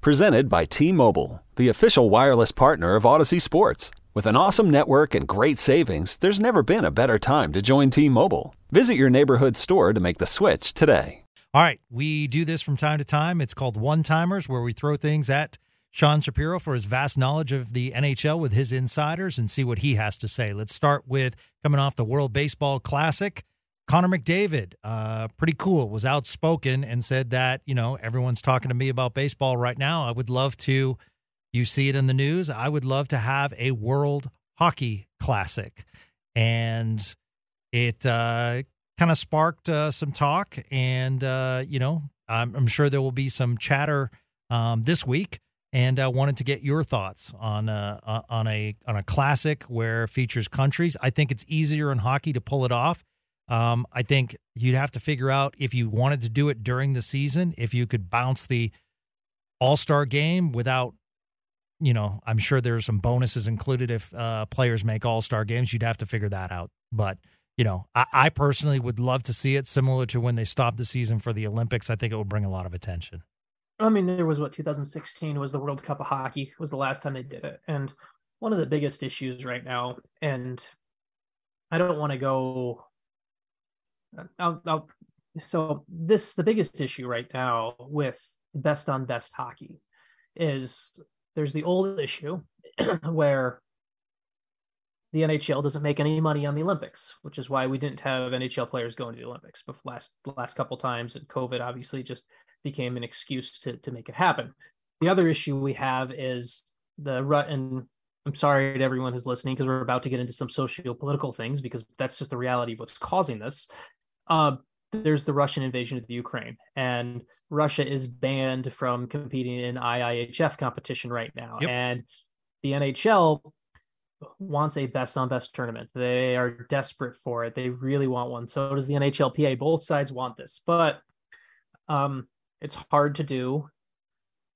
Presented by T Mobile, the official wireless partner of Audacy Sports. With an awesome network and great savings, there's never been a better time to join T Mobile. Visit your neighborhood store to make the switch today. All right, we do this from time to time. It's called One Timers, where we throw things at Sean Shapiro for his vast knowledge of the NHL with his insiders and see what he has to say. Let's start with coming off the World Baseball Classic. Connor McDavid, uh, pretty cool, was outspoken and said that, you know, everyone's talking to me about baseball right now. I would love to, you see it in the news, I would love to have a World Hockey Classic. And it uh, kind of sparked uh, some talk. And, uh, you know, I'm, I'm, sure there will be some chatter um, this week. And I wanted to get your thoughts on uh, on a on a classic where features countries. I think it's easier in hockey to pull it off um, I think you'd have to figure out if you wanted to do it during the season, if you could bounce the All Star game without, you know, I'm sure there's some bonuses included if uh, players make All Star games. You'd have to figure that out. But you know, I, I, personally would love to see it similar to when they stopped the season for the Olympics. I think it would bring a lot of attention. I mean, there was what 2016 was the World Cup of Hockey was the last time they did it, and one of the biggest issues right now, and I don't want to go I'll, I'll, so this the biggest issue right now with best on best hockey is there's the old issue where the NHL doesn't make any money on the Olympics, which is why we didn't have NHL players going to the Olympics before last the last couple times, and COVID obviously just became an excuse to to make it happen. The other issue we have is the rut, and I'm sorry to everyone who's listening because we're about to get into some socio political things because that's just the reality of what's causing this. Uh, there's the Russian invasion of the Ukraine, and Russia is banned from competing in IIHF competition right now. Yep. And the NHL wants a best on best tournament. They are desperate for it. They really want one. So does the NHLPA. Both sides want this, but um, it's hard to do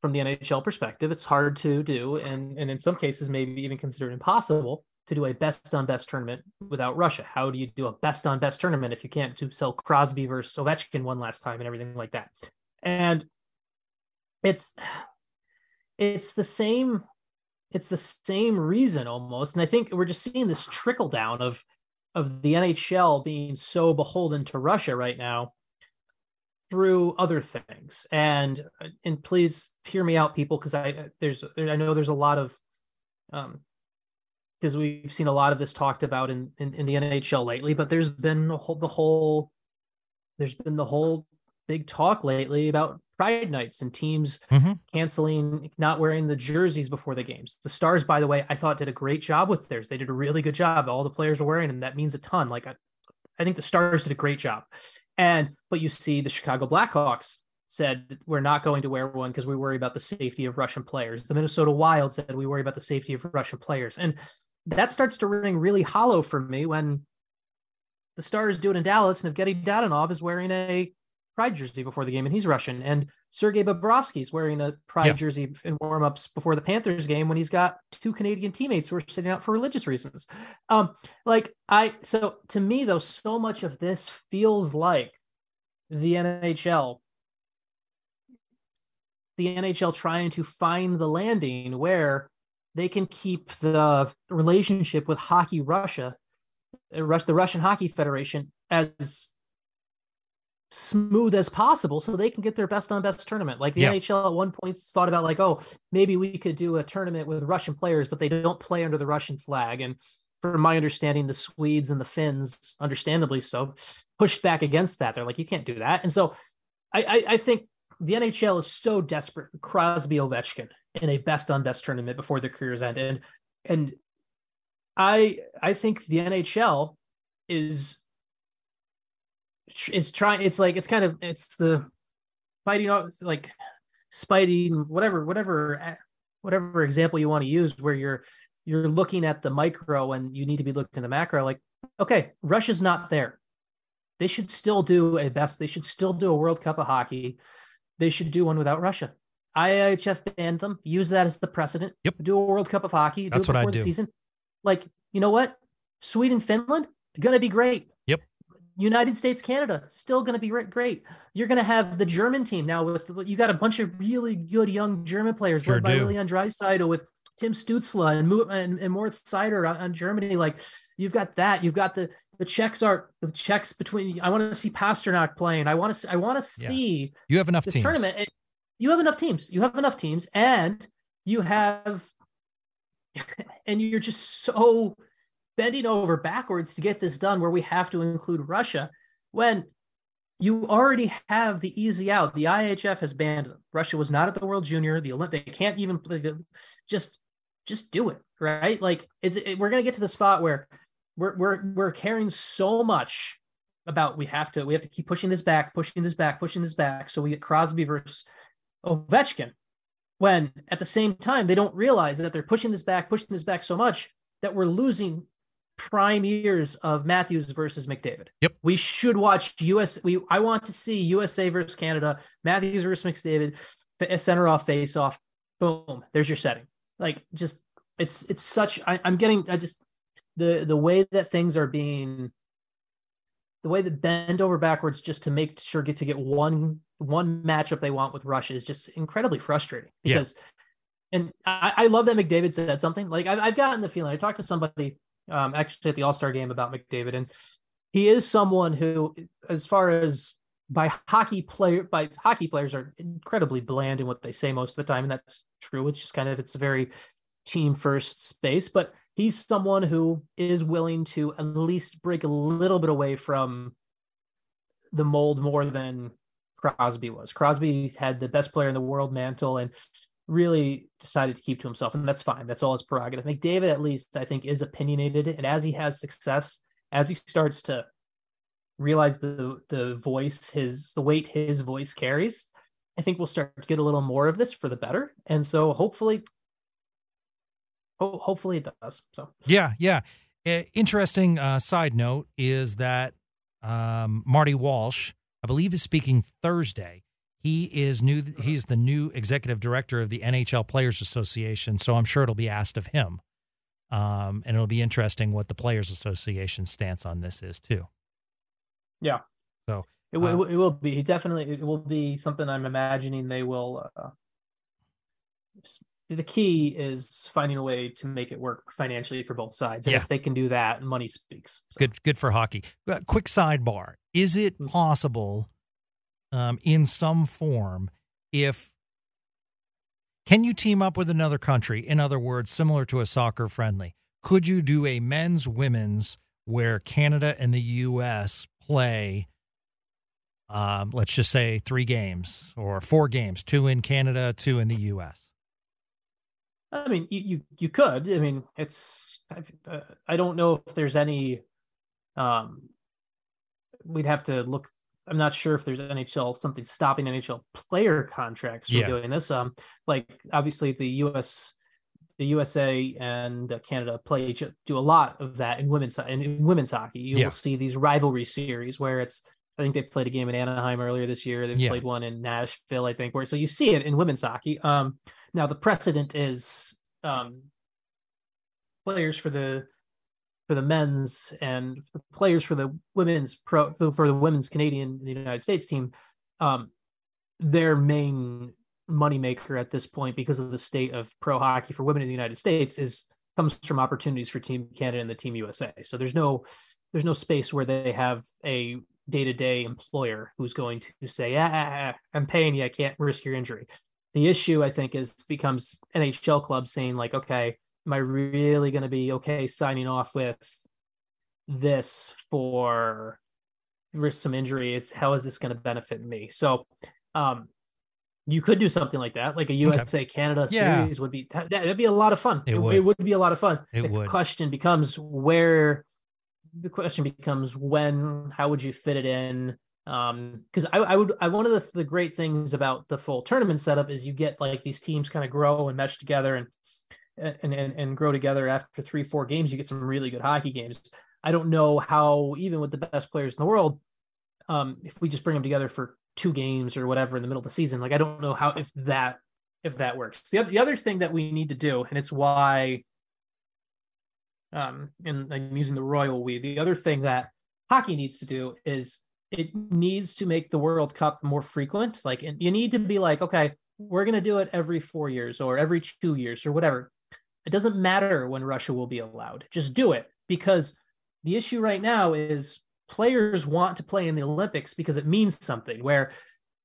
from the NHL perspective. It's hard to do, and and in some cases, maybe even considered impossible to do a best on best tournament without Russia? How do you do a best on best tournament if you can't to sell Crosby versus Ovechkin one last time and everything like that? And it's it's the same it's the same reason almost and i think we're just seeing this trickle down of of the nhl being so beholden to russia right now through other things and and please hear me out people because i there's i know there's a lot of um because we've seen a lot of this talked about in, in, in the NHL lately, but there's been the whole, the whole there's been the whole big talk lately about pride nights and teams mm-hmm. canceling not wearing the jerseys before the games. The Stars, by the way, I thought did a great job with theirs. They did a really good job. All the players were wearing them. That means a ton. Like I, I think the Stars did a great job. And but you see the Chicago Blackhawks said we're not going to wear one because we worry about the safety of Russian players. The Minnesota Wild said we worry about the safety of Russian players. And that starts to ring really hollow for me when the Stars do it in Dallas and Evgeny Dadonov is wearing a pride jersey before the game and he's Russian. And Sergei Bobrovsky is wearing a pride yeah. jersey in warmups before the Panthers game when he's got two Canadian teammates who are sitting out for religious reasons. Um, like I so to me though, so much of this feels like the NHL. The NHL trying to find the landing where they can keep the relationship with Hockey Russia, uh, the Russian Hockey Federation, as smooth as possible so they can get their best on best tournament. Like the. NHL at one point thought about like, oh, maybe we could do a tournament with Russian players, but they don't play under the Russian flag. And from my understanding, the Swedes and the Finns, understandably so, pushed back against that. They're like, you can't do that. And so I, I, I think the NHL is so desperate Crosby Ovechkin in a best on best tournament before their careers end. And and I I think the NHL is is trying it's like it's kind of it's the fighting like Spidey whatever whatever whatever example you want to use where you're you're looking at the micro and you need to be looking at the macro like okay Russia's not there. They should still do a best they should still do a World Cup of hockey. They should do one without Russia IIHF banned them use that as the precedent yep do a World Cup of hockey That's do it before the do. season like you know what Sweden Finland gonna be great Yep. United States, Canada, still going to be great. You're going to have the German team now with you got a bunch of really good young German players sure led by do. Leon Draisaitl with Tim Stützle and, and, and Moritz Seider on, on, Germany. Like you've got that. You've got the the Czechs are the Czechs between. I want to see Pastrnak playing. I want to. I want to see. Yeah. You have enough this teams. tournament. It, you have enough teams. You have enough teams, and you have, and you're just so bending over backwards to get this done where we have to include Russia when you already have the easy out. The IHF has banned them. Russia was not at the World Junior. The Olympic they can't even play. Just just do it, right? Like is it we're to get to the spot where we're we're we're caring so much about we have to we have to keep pushing this back, pushing this back, pushing this back so we get Crosby versus Ovechkin when at the same time they don't realize that they're pushing this back, pushing this back so much that we're losing prime years of Matthews versus McDavid. Yep. We should watch US. We I want to see USA versus Canada, Matthews versus McDavid, center off, face off. Boom. There's your setting. Like just it's it's such. I, I'm getting. I just the the way that things are being. The way that bend over backwards just to make sure get to get one one matchup they want with Russia is just incredibly frustrating because. Yeah. And I, I love that McDavid said something like I've, I've gotten the feeling. I talked to somebody um, actually at the All Star game about McDavid, and he is someone who, as far as by hockey player by hockey players are incredibly bland in what they say most of the time, and that's true. It's just kind of it's a very team first space, but he's someone who is willing to at least break a little bit away from the mold more than Crosby was. Crosby had the best player in the world mantle, and really decided to keep to himself, and that's fine. That's all his prerogative. McDavid, at least, I think, is opinionated, and as he has success, as he starts to realize the the voice, his the weight his voice carries, I think we'll start to get a little more of this for the better. And so, hopefully, ho- hopefully, it does. So, yeah, yeah. Uh, interesting uh, side note is that um, Marty Walsh, I believe, is speaking Thursday he is new. He's the new executive director of the NHL Players Association, so I'm sure it'll be asked of him, um, and it'll be interesting what the Players Association stance on this is too. Yeah. So it, uh, it will be definitely it will be something I'm imagining they will. Uh, the key is finding a way to make it work financially for both sides, and yeah. if they can do that, money speaks. So. Good, good for hockey. Uh, quick sidebar: Is it mm. possible? um, in some form if can you team up with another country in other words similar to a soccer friendly could you do a men's women's where canada and the us play um, let's just say three games or four games two in canada two in the us i mean you you, you could i mean it's uh, i don't know if there's any um we'd have to look I'm not sure if there's NHL something stopping NHL player contracts from yeah. doing this. Um, like obviously the U.S. the USA and Canada play do a lot of that in women's in women's hockey. You yeah. will see these rivalry series where it's. I think they played a game in Anaheim earlier this year. They yeah. played one in Nashville, I think. Where so you see it in women's hockey. Um, now the precedent is um, players for the for the men's and players for the women's pro for the women's Canadian the United States team, um, their main moneymaker at this point because of the state of pro hockey for women in the United States is comes from opportunities for Team Canada and the Team USA. So there's no there's no space where they have a day to day employer who's going to say, "Yeah, I'm paying you. I can't risk your injury." The issue, I think, is becomes NHL clubs saying like, "Okay, am I really going to be okay signing off with this for risk some injury? Is how is this going to benefit me?" So, um, you could do something like that, like a USA okay. Canada yeah. series would be that, would be a lot of fun. It, it, would. it would be a lot of fun. It the would. question becomes where the question becomes when, how would you fit it in? Um, because I, I would I one of the, the great things about the full tournament setup is you get like these teams kind of grow and mesh together and and, and and grow together after three, four games, you get some really good hockey games. I don't know how, even with the best players in the world, um, if we just bring them together for two games or whatever in the middle of the season. Like I don't know how if that if that works. The the other thing that we need to do, and it's why um and I'm using the royal we, the other thing that hockey needs to do is it needs to make the World Cup more frequent. Like you need to be like, okay, we're gonna do it every four years or every two years or whatever. It doesn't matter when Russia will be allowed. Just do it because the issue right now is players want to play in the Olympics because it means something where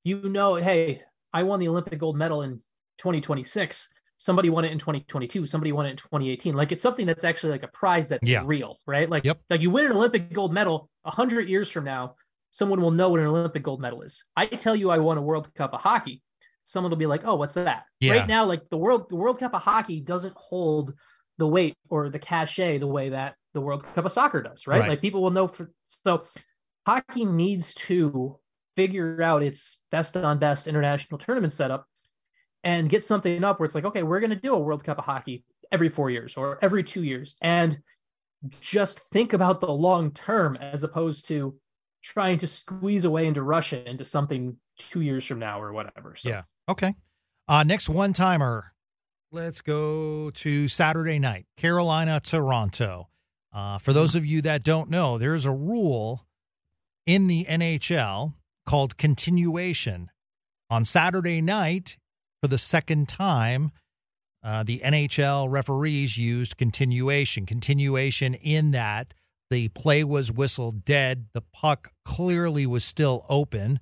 you know, hey, I won the Olympic gold medal in 2026. Somebody won it in 2022. Somebody won it in 2018. Like it's something that's actually like a prize that's yeah. real, right? Like, yep. like you win an Olympic gold medal a hundred years from now, someone will know what an Olympic gold medal is. I tell you, I won a World Cup of hockey. Someone will be like, "Oh, what's that?" Yeah. Right now, like the world, the World Cup of hockey doesn't hold the weight or the cachet the way that the World Cup of soccer does, right? right. Like people will know for so hockey needs to figure out its best on best international tournament setup and get something up where it's like, okay, we're going to do a World Cup of hockey every four years or every two years, and just think about the long term as opposed to trying to squeeze away into Russia into something two years from now or whatever. So. Yeah. Okay. Uh, next one timer. Let's go to Saturday night, Carolina, Toronto. Uh, for those of you that don't know, there's a rule in the NHL called continuation. On Saturday night, for the second time, uh, the NHL referees used continuation. Continuation in that the play was whistled dead. The puck clearly was still open.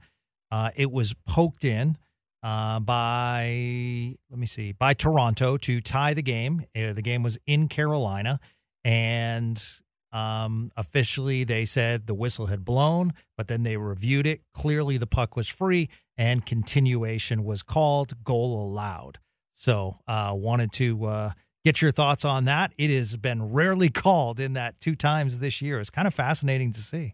Uh, it was poked in uh, by, let me see, by Toronto to tie the game. Uh, the game was in Carolina. And um, officially, they said the whistle had blown, but then they reviewed it. Clearly, the puck was free and continuation was called, goal allowed. So, uh, wanted to uh, get your thoughts on that. It has been rarely called in that two times this year. It's kind of fascinating to see.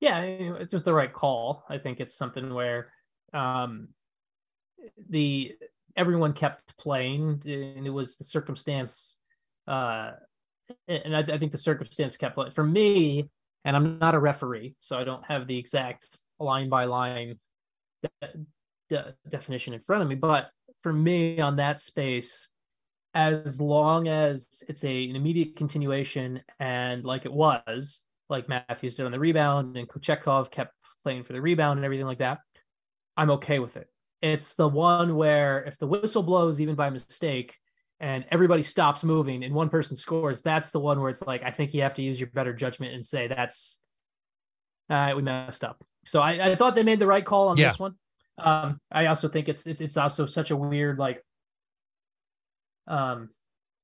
yeah, it's just the right call. I think it's something where um, the everyone kept playing, and it was the circumstance. Uh, and I, I think the circumstance kept playing for me. And I'm not a referee, so I don't have the exact line by line de- de- definition in front of me. But for me, on that space, as long as it's a, an immediate continuation and like it was, like Matthews did on the rebound, and Kuchekov kept playing for the rebound and everything like that, I'm okay with it. It's the one where if the whistle blows even by mistake and everybody stops moving and one person scores, that's the one where it's like I think you have to use your better judgment and say that's right, we messed up. So I, I thought they made the right call on Yeah. this one. Um, I also think it's it's it's also such a weird like um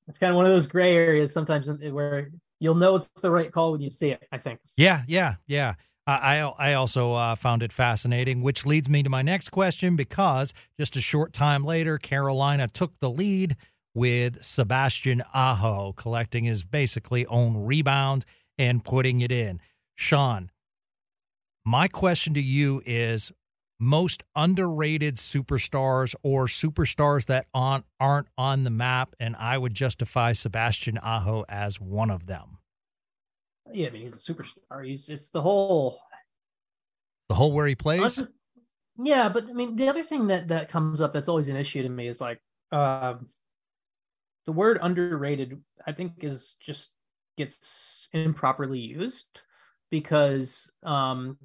it's kind of one of those gray areas sometimes where you'll know it's the right call when you see it, I think. Yeah, yeah, yeah. I I also uh, found it fascinating, which leads me to my next question because just a short time later, Carolina took the lead with Sebastian Aho collecting his basically own rebound and putting it in. Sean, my question to you is most underrated superstars or superstars that aren't aren't on the map, and I would justify Sebastian Aho as one of them. Yeah, I mean he's a superstar. He's it's the whole the whole where he plays. Yeah, but I mean the other thing that that comes up that's always an issue to me is like um, the word underrated. I think is just gets improperly used because um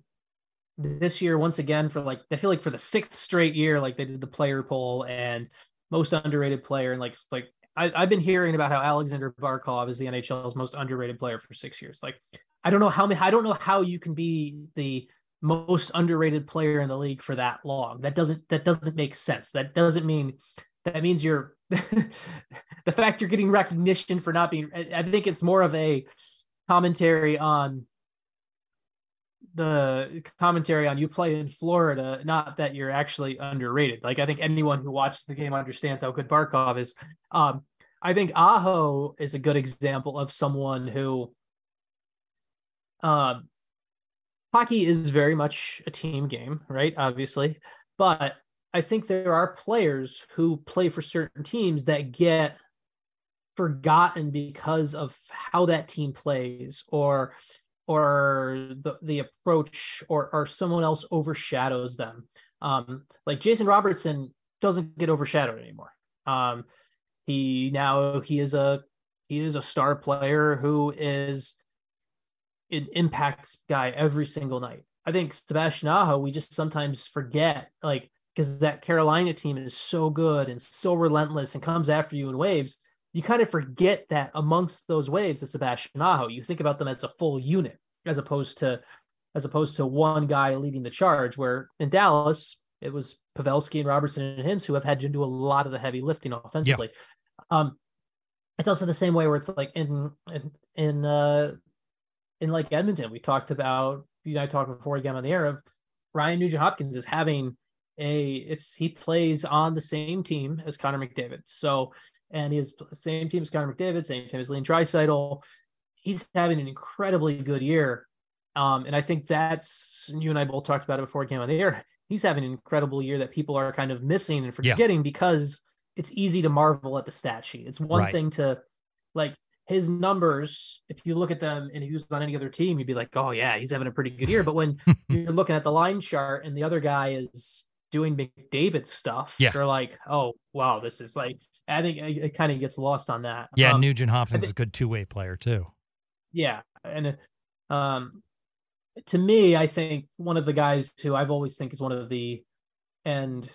this year once again for like I feel like for the sixth straight year like they did the player poll and most underrated player and like like I, have been hearing about how Alexander Barkov is the NHL's most underrated player for six years. Like I don't know how many I don't know how you can be the most underrated player in the league for that long. That doesn't that doesn't make sense. That doesn't mean that means you're the fact you're getting recognition for not being I think it's more of a commentary on the commentary on you play in Florida, not that you're actually underrated. Like I think anyone who watches the game understands how good Barkov is. Um, I think Aho is a good example of someone who um, hockey is very much a team game, right? Obviously. But I think there are players who play for certain teams that get forgotten because of how that team plays or or the the approach or or someone else overshadows them. Um, like Jason Robertson doesn't get overshadowed anymore. Um, he now he is a he is a star player who is an impact guy every single night. I think Sebastian Aho, we just sometimes forget, like, because that Carolina team is so good and so relentless and comes after you in waves you kind of forget that amongst those waves of Sebastian Aho, you think about them as a full unit as opposed to as opposed to one guy leading the charge. Where in Dallas, it was Pavelski and Robertson and Hintz who have had to do a lot of the heavy lifting offensively. Yeah. Um, it's also the same way where it's like in in in uh in like Edmonton, we talked about you know I talked before again on the air of Ryan Nugent Hopkins is having a it's he plays on the same team as Connor McDavid. So and he he's same team as Connor McDavid, same team as Leon Draisaitl. He's having an incredibly good year. Um, and I think that's you and I both talked about it before it came on the air. He's having an incredible year that people are kind of missing and forgetting yeah. because it's easy to marvel at the stat sheet. It's one right. thing to like his numbers, if you look at them and he was on any other team, you'd be like, oh yeah, he's having a pretty good year. But when you're looking at the line chart and the other guy is doing McDavid stuff, yeah. they're like, oh wow, this is like I think it, it kind of gets lost on that. Yeah, um, Nugent Hopkins is a good two way player too. Yeah, and um, to me, I think one of the guys who I've always think is one of the, and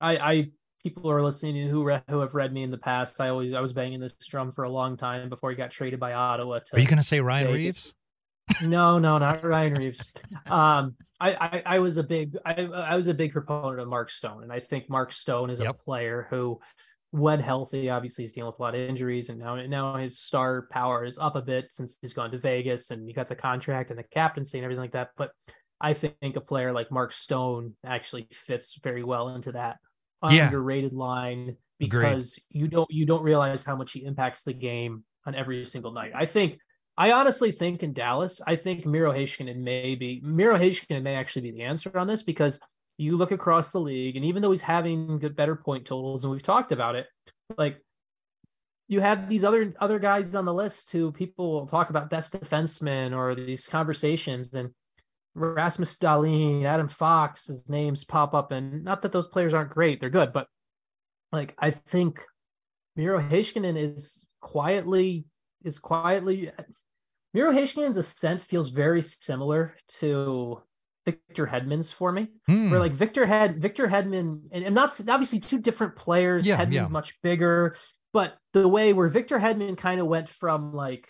I, I people are listening who re- who have read me in the past, I always I was banging this drum for a long time before he got traded by Ottawa. To are you going to say Ryan Vegas. Reaves? no, no, not Ryan Reaves. Um, I, I, I was a big I, I was a big proponent of Mark Stone, and I think Mark Stone is yep. a player who, when healthy, obviously he's dealing with a lot of injuries, and now now his star power is up a bit since he's gone to Vegas and he got the contract and the captaincy and everything like that. But I think a player like Mark Stone actually fits very well into that yeah. underrated line because Agreed. you don't you don't realize how much he impacts the game on every single night. I think I honestly think in Dallas, I think Miro Heiskanen may be Miro Heiskanen may actually be the answer on this because you look across the league, and even though he's having good better point totals, and we've talked about it, like you have these other other guys on the list who people talk about best defensemen or these conversations, and Rasmus Dahlin, Adam Fox, his names pop up, and not that those players aren't great, they're good, but like I think Miro Heiskanen is quietly is quietly Miro Heiskanen's ascent feels very similar to Victor Hedman's for me. Hmm. Where like Victor had Victor Hedman, and, and not obviously two different players. Yeah, Hedman's yeah. much bigger, but the way where Victor Hedman kind of went from like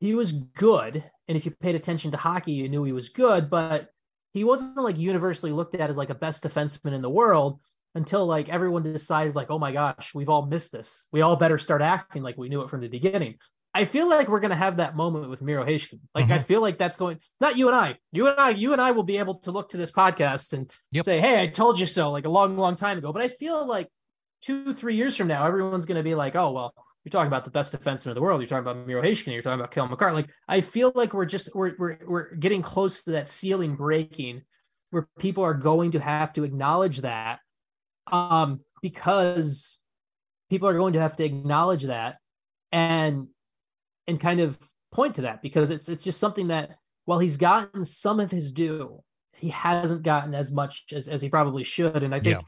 he was good, and if you paid attention to hockey, you knew he was good, but he wasn't like universally looked at as like a best defenseman in the world until like everyone decided like, oh my gosh, we've all missed this. We all better start acting like we knew it from the beginning. I feel like we're gonna have that moment with Miro Heiskanen. Like I Mhm. feel like that's going not you and I. You and I, you and I will be able to look to this podcast and Yep. say, Hey, I told you so, like a long, long time ago. But I feel like two, three years from now, everyone's gonna be like, Oh, well, you're talking about the best defenseman in the world. You're talking about Miro Heiskanen. You're talking about Cale Makar. Like I feel like we're just we're we're we're getting close to that ceiling breaking where people are going to have to acknowledge that. Um, because people are going to have to acknowledge that and and kind of point to that because it's it's just something that while he's gotten some of his due, he hasn't gotten as much as, as he probably should. And I think Yeah.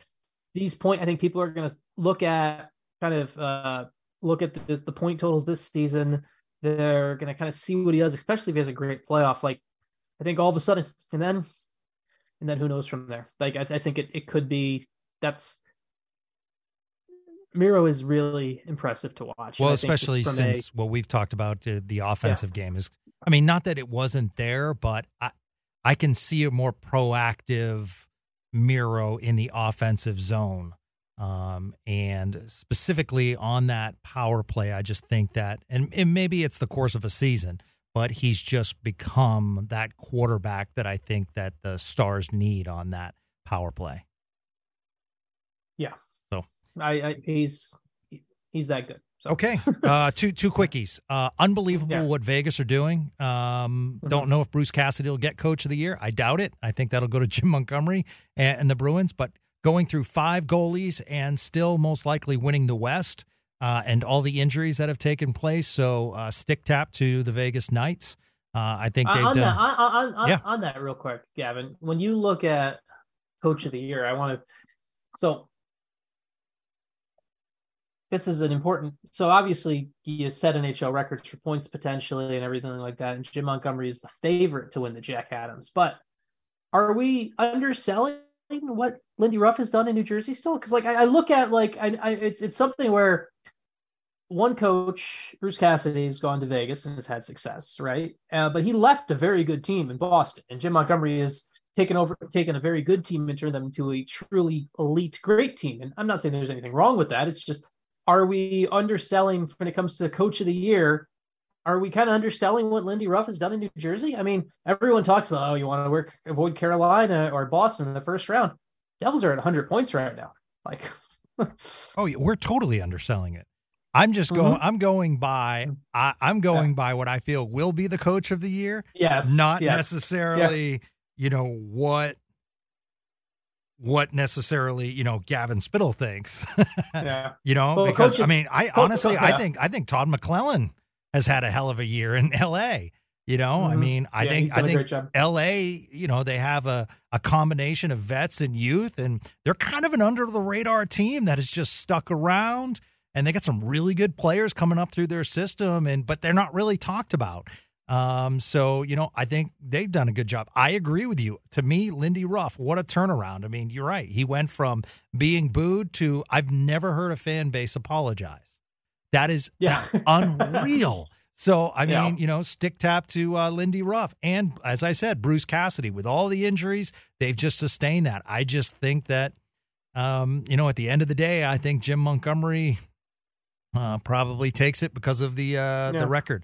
these point I think people are going to look at kind of uh look at the, the point totals this season. They're going to kind of see what he does, especially if he has a great playoff. Like I think all of a sudden, and then and then who knows from there. Like I, I think it, it could be that's Miro is really impressive to watch. Well, And I think just especially from a- since what we've talked about uh, the offensive game is. I mean, not that it wasn't there, but I I can see a more proactive Miro in the offensive zone. Um, and specifically on that power play, I just think that, and, and maybe it's the course of a season, but he's just become that quarterback that I think that the Stars need on that power play. yeah. So I, I he's he's that good. So Okay. Uh, two two quickies. Uh, unbelievable Yeah. what Vegas are doing. Um, Mhm. Don't know if Bruce Cassidy will get Coach of the Year. I doubt it. I think that'll go to Jim Montgomery and, and the Bruins. But going through five goalies and still most likely winning the West, uh, and all the injuries that have taken place. So uh, stick tap to the Vegas Knights. Uh, I think Uh, they've on done. that on, on, on, Yeah. on that real quick, Gavin. When you look at Coach of the Year, I want to. So this is an important. So obviously, you set NHL records for points potentially and everything like that. And Jim Montgomery is the favorite to win the Jack Adams. But are we underselling what Lindy Ruff has done in New Jersey still? Because like I, I look at like I, I it's it's something where one coach, Bruce Cassidy, has gone to Vegas and has had success, right? Uh, but he left a very good team in Boston, and Jim Montgomery has taken over, taken a very good team and turned them into a truly elite, great team. And I'm not saying there's anything wrong with that. It's just, are we underselling when it comes to Coach of the Year? Are we kind of underselling what Lindy Ruff has done in New Jersey? I mean, everyone talks about, oh, you want to work avoid Carolina or Boston in the first round. Devils are at 100 points right now. Like, Oh, yeah, we're totally underselling it. I'm just going. Mhm. I'm going by. I, I'm going by what I feel will be the coach of the year. yes, not yes. necessarily you know what what necessarily you know Gavin Spittle thinks Yeah. you know Well, because I mean I honestly I yeah. think I think Todd McLellan has had a hell of a year in LA you know I Mhm. mean I Yeah, think I think. LA you know they have a a combination of vets and youth and they're kind of an under the radar team that has just stuck around and they got some really good players coming up through their system and but they're not really talked about um, so you know, I think they've done a good job. I agree with you. To me, Lindy Ruff, what a turnaround. I mean, you're right. He went from being booed to I've never heard a fan base apologize. That is Yeah. unreal. So I mean, Yeah. you know, stick tap to uh, Lindy Ruff, and as I said, Bruce Cassidy. With all the injuries, they've just sustained that. I just think that, um, you know, at the end of the day, I think Jim Montgomery uh, probably takes it because of the uh, Yeah. the record.